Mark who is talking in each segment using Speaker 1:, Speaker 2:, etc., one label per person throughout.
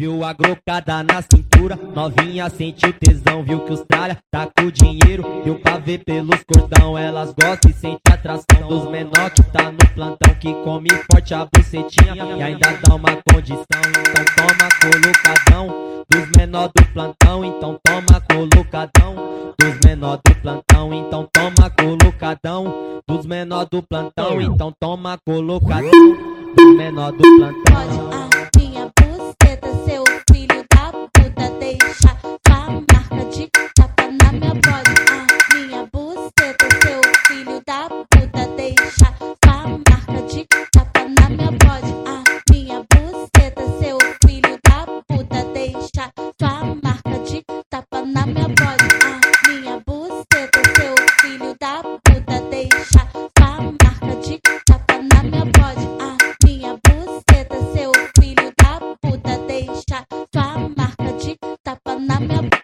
Speaker 1: Viu a grocada na cintura, novinha sentiu tesão, viu que os tralha tá com dinheiro, deu pra ver pelos cordão, elas gostam e sente atração dos menor que tá no plantão, que come forte a bucetinha e ainda dá uma condição, então toma colocadão, dos menor do plantão, então toma colocadão, dos menor do plantão, então toma colocadão, dos menor do plantão, então toma colocadão, dos menor do plantão.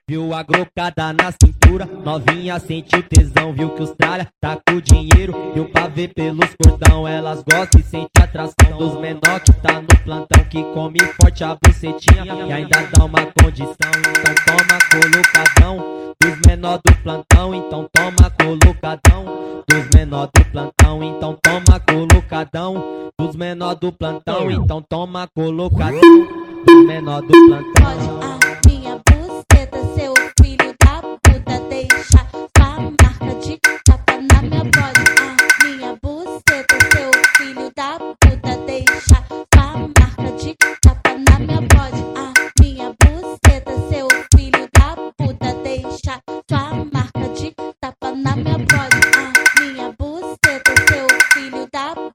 Speaker 1: Viu a grocada na cintura, novinha sentiu tesão, viu que os tralha tá com dinheiro, deu pra ver pelos cordão, elas gostam e sente atração dos menor que tá no plantão, que come forte a bucetinha e ainda dá uma condição, então toma colocadão, dos menor do plantão, então toma colocadão, menor do plantão, então toma colocadão. Dos menor do plantão, então toma colocadão. Dos menor do plantão. Pode
Speaker 2: a minha buceta, seu filho da puta, deixa a marca de tapa na minha bode. A minha buceta, seu filho da puta, deixa Stop